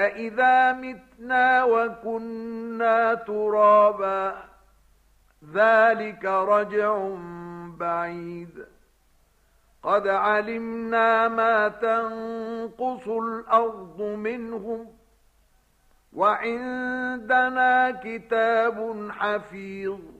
أَإِذَا مِتْنَا وَكُنَّا تُرَابًا ذَلِكَ رَجْعٌ بَعِيدٌ قَدْ عَلِمْنَا مَا تَنقُصُ الْأَرْضُ مِنْهُمْ وَعِندَنَا كِتَابٌ حَفِيظٌ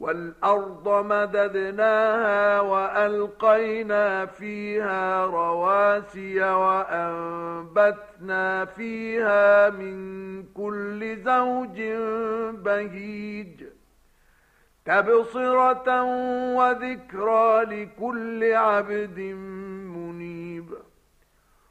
والأرض مددناها وألقينا فيها رواسي وأنبتنا فيها من كل زوج بهيج تبصرة وذكرى لكل عبد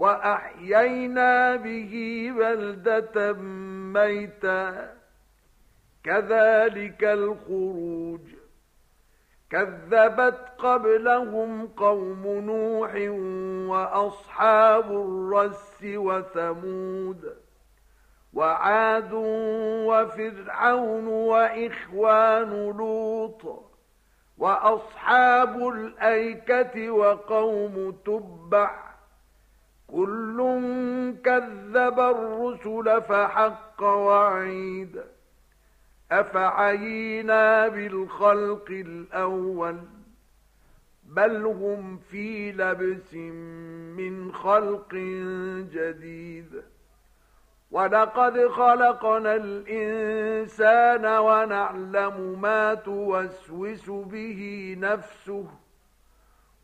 وأحيينا به بلدة ميتا. كذلك الخروج. كذبت قبلهم قوم نوح وأصحاب الرس وثمود وعاد وفرعون وإخوان لوط وأصحاب الأيكة وقوم تبع كل كذب الرسل فحق وعيد أفعينا بالخلق الأول بل هم في لبس من خلق جديد ولقد خلقنا الإنسان ونعلم ما توسوس به نفسه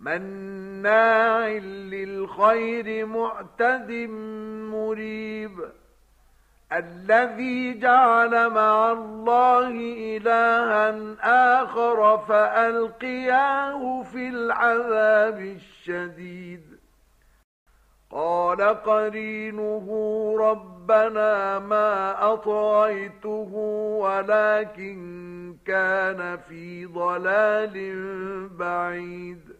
مناع للخير معتد مريب. الذي جعل مع الله إلها آخر فألقياه في العذاب الشديد. قال قرينه ربنا ما أطغيته ولكن كان في ضلال بعيد.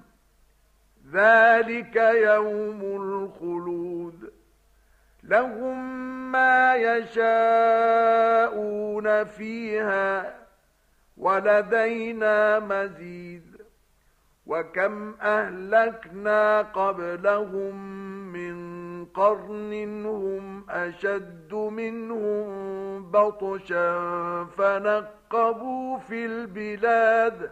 ذلك يوم الخلود. لهم ما يشاءون فيها ولدينا مزيد. وكم أهلكنا قبلهم من قرن هم أشد منهم بطشا فنقبوا في البلاد.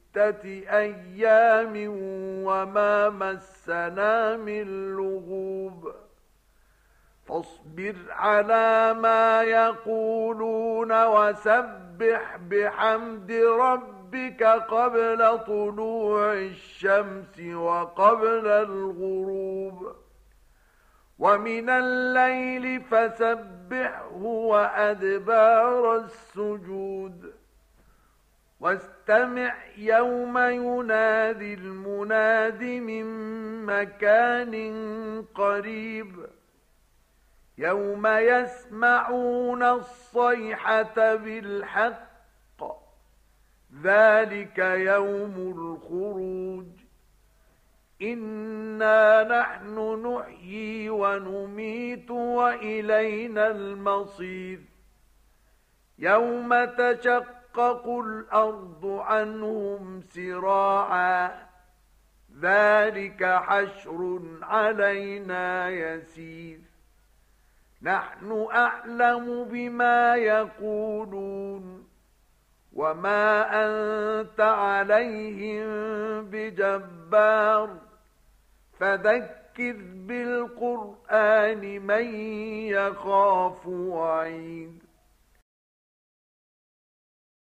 ستة أيام وما مسنا من لغوب. فاصبر على ما يقولون وسبح بحمد ربك قبل طلوع الشمس وقبل الغروب. ومن الليل فسبحه وأدبار السجود. واستمع يوم ينادي المناد من مكان قريب. يوم يسمعون الصيحة بالحق. ذلك يوم الخروج. إنا نحن نحيي ونميت وإلينا المصير. يوم تشق تشقق الأرض عنهم سراعا ذلك حشر علينا يسير نحن أعلم بما يقولون وما أنت عليهم بجبار فذكر بالقرآن من يخاف وعيد